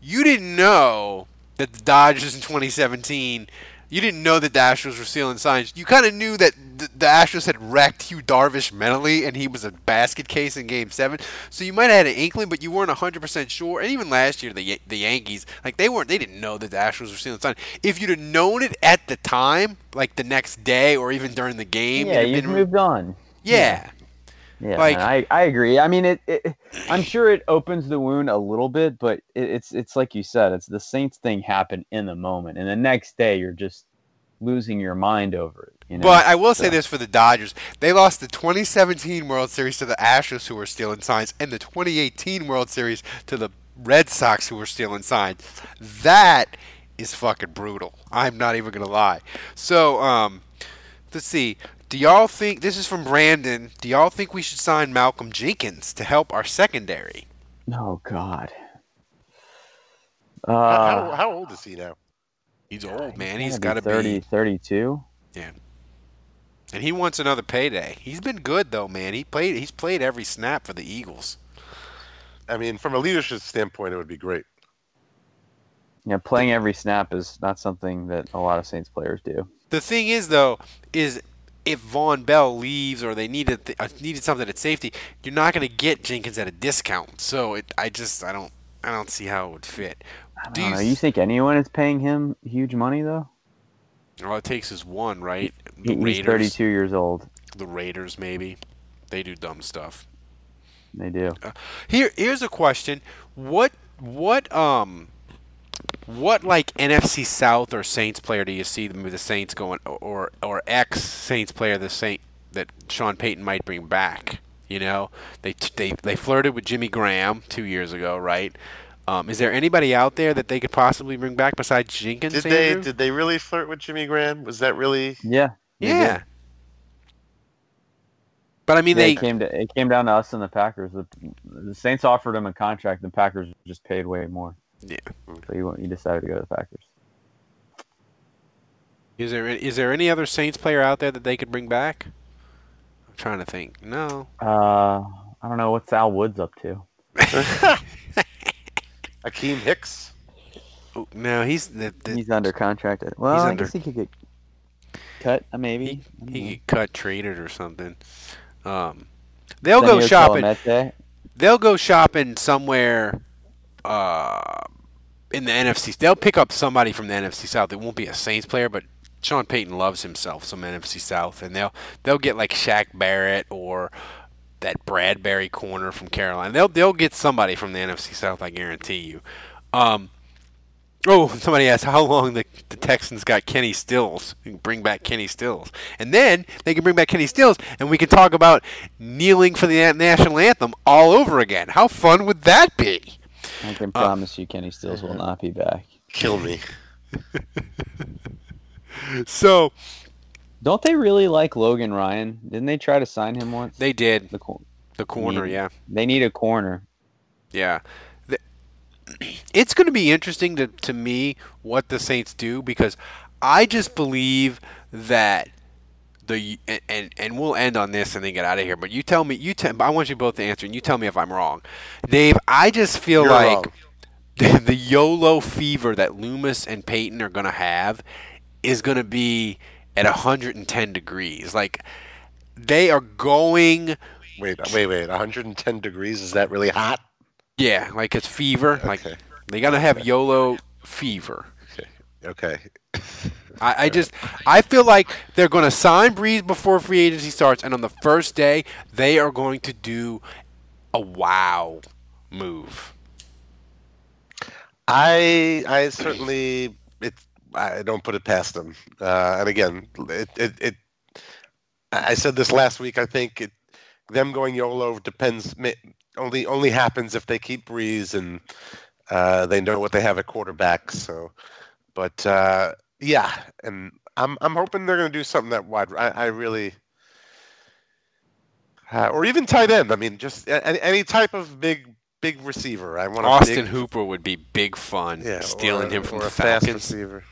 You didn't know that the Dodgers in 2017. You didn't know that the Astros were stealing signs. You kind of knew that the, the Astros had wrecked Yu Darvish mentally, and he was a basket case in Game Seven. So you might have had an inkling, but you weren't 100% sure. And even last year, the the Yankees, like they weren't, they didn't know that the Astros were stealing signs. If you'd have known it at the time, like the next day or even during the game, Yeah, been- moved on. yeah. Yeah, Like- man, I, I agree. I mean, it, it. I'm sure it opens the wound a little bit, but it, it's it's like you said, it's the Saints thing happened in the moment, and the next day you're just losing your mind over it. You know? But I will say this for the Dodgers: they lost the 2017 World Series to the Astros, who were stealing signs, and the 2018 World Series to the Red Sox, who were stealing signs. That is fucking brutal. I'm not even gonna lie. So, um, let's see. Do y'all think this is from Brandon? Do y'all think we should sign Malcolm Jenkins to help our secondary? Oh God. How, Uh, how, how old is he now? He's old, man. he's He's gotta be 30, be 32. Yeah. And he wants another payday. He's been good though, man. He played. He's played every snap for the Eagles. I mean, from a leadership standpoint, it would be great. Yeah, playing every snap is not something that a lot of Saints players do. The thing is, though, is if Vonn Bell leaves or they needed th- uh, needed something at safety, you're not going to get Jenkins at a discount. So it, I just, I don't, I don't see how it would fit. Do you? know, you think anyone is paying him huge money though? all it takes is one, right? The He- He's Raiders, 32 years old. the Raiders, maybe. They do dumb stuff. They do. Here, here's a question: What, what, um, what like NFC South or Saints player do you see the, the Saints going, or or ex Saints player the Saint that Sean Payton might bring back? You know, they they they flirted with Jimmy Graham two years ago, right? Um, is there anybody out there that they could possibly bring back besides Jenkins? Did they Andrew? did they really flirt with Jimmy Graham? Was that really? Yeah. they did. yeah. But I mean, Yeah, they it came to it came down to us and the Packers. The, the Saints offered him a contract. The Packers just paid way more. Yeah. So you went- he decided to go to the Packers. Is there is there any other Saints player out there that they could bring back? I'm trying to think. No. Uh, I don't know what's Al Woods up to. Akiem Hicks. Oh, no, he's the, the, He's under contract. Well, He's I under- guess he could get cut. uh, Maybe. I don't he know. get cut, traded, or something. Um, they'll Senio go shopping. Kelemete. They'll go shopping somewhere. Uh, in the NFC, they'll pick up somebody from the NFC South. It won't be a Saints player, but Sean Payton loves himself some NFC South, and they'll they'll get like Shaq Barrett or that Bradberry corner from Carolina. They'll they'll get somebody from the NFC South. I guarantee you. Um, oh, somebody asked how long the, the Texans got Kenny Stills. You can bring back Kenny Stills, and then they can bring back Kenny Stills, and we can talk about kneeling for the national anthem all over again. How fun would that be? I can Uh, promise you, Kenny Stills will not be back. Kill me. So Don't they really like Logan Ryan? Didn't they try to sign him once? they did The, cor- the corner, need- yeah. They need a corner. Yeah. The- It's going to be interesting to, to me what the Saints do because I just believe that the and, and we'll end on this and then get out of here. But you tell me, you tell, I want you both to answer, and you tell me if I'm wrong, Dave. I just feel You're like the, the YOLO fever that Loomis and Payton are going to have is going to be at 110 degrees. Like they are going. Wait, uh, wait, wait. 110 degrees. Is that really hot? Yeah, like it's fever. Like Okay. they gotta have YOLO fever. Okay. I, I just I feel like they're gonna sign Brees before free agency starts, and on the first day they are going to do a wow move. I I certainly it I don't put it past them. Uh, and again, it, it it I said this last week. I think it them going YOLO depends only only happens if they keep Brees and uh, they know what they have at quarterback. So, but uh, yeah, and I'm I'm hoping they're going to do something that wide. I, I really. Uh, or even tight end. I mean, just any, any type of big, big receiver. I want Austin big, Hooper would be big fun. yeah, stealing or, him from or the a fast receiver.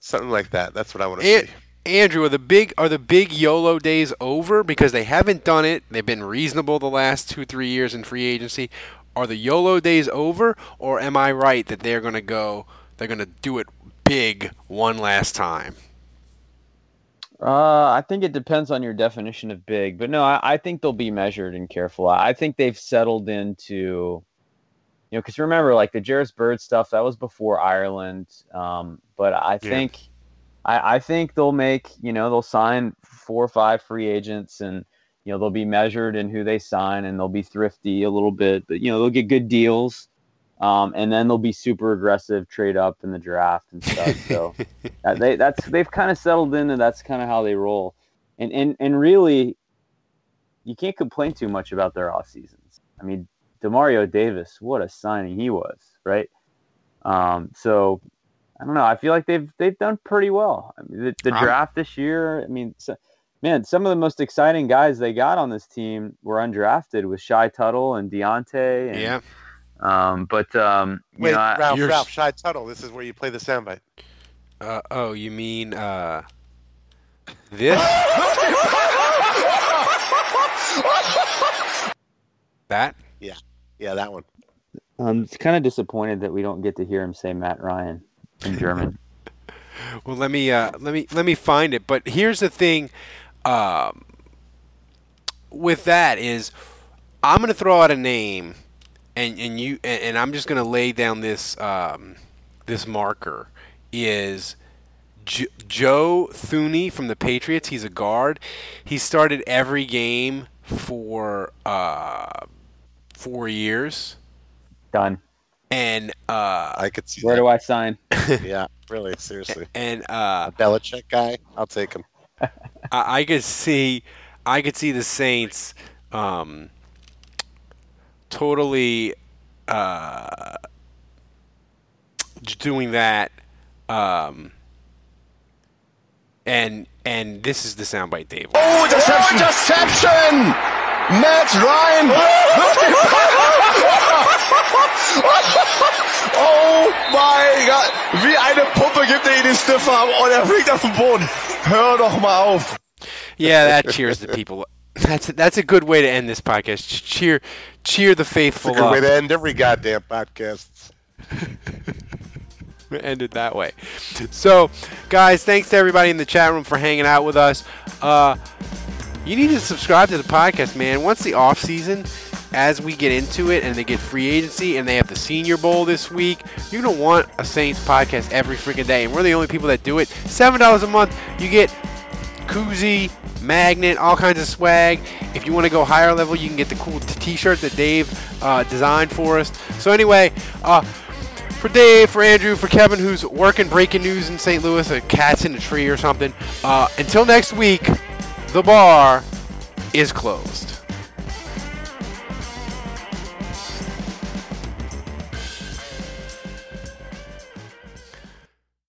Something like that. That's what I want to An- see. Andrew, are the big are the big YOLO days over because they haven't done it? They've been reasonable the last two three years in free agency. Are the YOLO days over, or am I right that they're going to go? They're going to do it big one last time. Uh, I think it depends on your definition of big, but no, I, I think they'll be measured and careful. I think they've settled into, you know, because remember, like the Jairus Byrd stuff, that was before Ireland. Um, but I Yeah. think, I, I think they'll make, you know, they'll sign four or five free agents, and you know they'll be measured in who they sign and they'll be thrifty a little bit, but you know they'll get good deals. Um, and then they'll be super aggressive, trade up in the draft and stuff. So that, they that's they've kind of settled in, and that's kind of how they roll. And and and really, you can't complain too much about their off seasons. I mean, Demario Davis, what a signing he was, right? Um, so I don't know. I feel like they've they've done pretty well. I mean, the, the Um, draft this year. I mean, so, man, some of the most exciting guys they got on this team were undrafted with Shy Tuttle and Deonte. And, Yeah. Um, but um, you Wait, know, I- Ralph, You're- Ralph, Shy Tuttle. This is where you play the soundbite. Uh, oh, you mean uh, this? that? Yeah, yeah, that one. I'm kind of disappointed that we don't get to hear him say Matt Ryan in German. Well, let me uh, let me let me find it. But here's the thing, um, with that is, I'm gonna throw out a name, and and you and, and I'm just gonna lay down this um, this marker is. J- Joe Thuney from the Patriots. He's a guard. He started every game for uh, four years. Done. And uh, I could see Where that. do I sign? yeah, really, seriously. And uh, Belichick guy, I'll take him. I, I could see, I could see the Saints, um, totally, uh, doing that, um, and and this is the soundbite, Dave. Oh, Interception! Interception! Matt Ryan Oh mein Gott! Wie eine Puppe gibt er ihn den Stiffarm und er fliegt auf den Boden. Hör doch mal auf. Yeah, that cheers the people. That's a, that's a good way to end this podcast. Ch- Cheer, cheer the faithful. It's a good up. way to end every goddamn podcast. We ended that way. So, guys, thanks to everybody in the chat room for hanging out with us. Uh, you need to subscribe to the podcast, man. Once the off season, as we get into it, and they get free agency, and they have the Senior Bowl this week, you're gonna want a Saints podcast every freaking day, and we're the only people that do it. Seven dollars a month, you get koozie, magnet, all kinds of swag. If you want to go higher level, you can get the cool t- t-shirt that Dave uh, designed for us. So anyway, uh, for Dave, for Andrew, for Kevin, who's working breaking news in St. Louis, a cat's in a tree or something. Uh, until next week, the bar is closed.